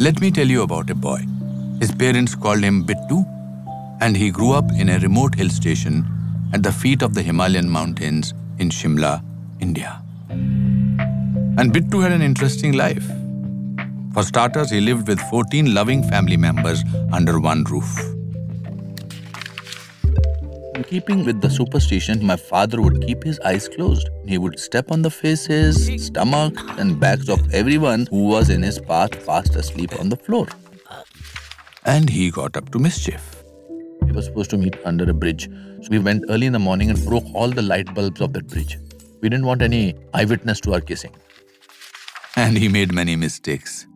Let me tell you about a boy. His parents called him Bittu, and he grew up in a remote hill station at the feet of the Himalayan mountains in Shimla, India. And Bittu had an interesting life. For starters, he lived with 14 loving family members under one roof. In keeping with the superstition, my father would keep his eyes closed. He would step on the faces, stomach, and backs of everyone who was in his path fast asleep on the floor. And he got up to mischief. We were supposed to meet under a bridge, so we went early in the morning and broke all the light bulbs of that bridge. We didn't want any eyewitness to our kissing. And he made many mistakes.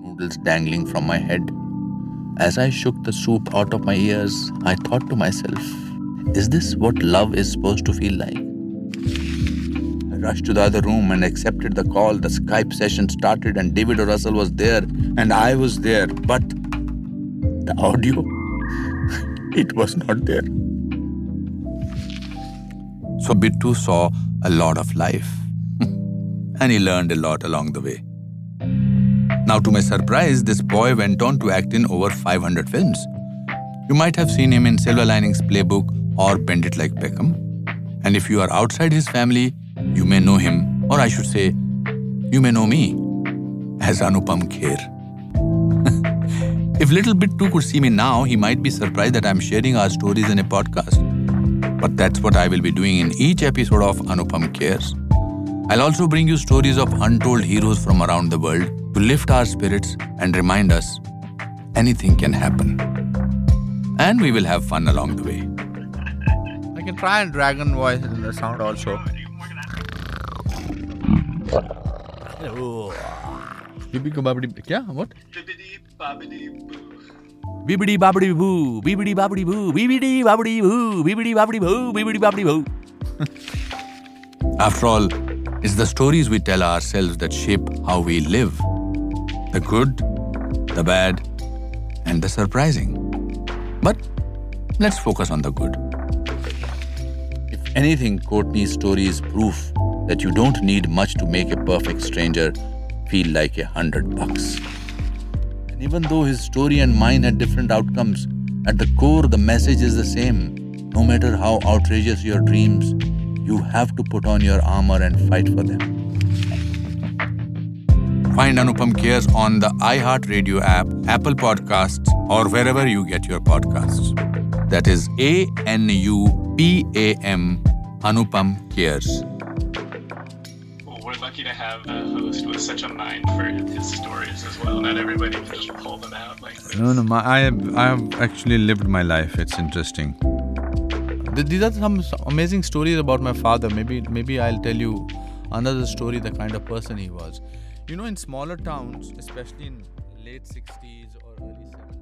Noodles dangling from my head. As I shook the soup out of my ears, I thought to myself, is this what love is supposed to feel like? I rushed to the other room and accepted the call. The Skype session started, and David Russell was there, and I was there. But the audio, it was not there. So Bittu saw a lot of life, and he learned a lot along the way. Now, to my surprise, this boy went on to act in over 500 films. You might have seen him in Silver Linings Playbook or Bend It Like Beckham. And if you are outside his family, you may know him, or I should say, you may know me as Anupam Kher. if little Bittu could see me now, he might be surprised that I'm sharing our stories in a podcast. But that's what I will be doing in each episode of Anupam Cares. I'll also bring you stories of untold heroes from around the world to lift our spirits and remind us anything can happen. And we will have fun along the way can try and dragon voice in the sound also. Bibi ko babidi? What? Bibidi babidi boo, bibidi babidi boo, bibidi babidi boo, bibidi babidi boo, bibidi babidi boo. After all, it's the stories we tell ourselves that shape how we live. The good, the bad, and the surprising. But let's focus on the good anything, Courtney's story is proof that you don't need much to make a perfect stranger feel like a hundred bucks. And even though his story and mine had different outcomes, at the core the message is the same. No matter how outrageous your dreams, you have to put on your armor and fight for them. Find Anupam Cares on the iHeartRadio app, Apple Podcasts, or wherever you get your podcasts. That is A N U P A M Anupam Cares. Well, we're lucky to have a host with such a mind for his stories as well. Not everybody can just pull them out like this. No, no, my, I have, I have actually lived my life. It's interesting. These are some amazing stories about my father. Maybe, maybe I'll tell you another story, the kind of person he was. You know, in smaller towns, especially in late 60s or early 70s.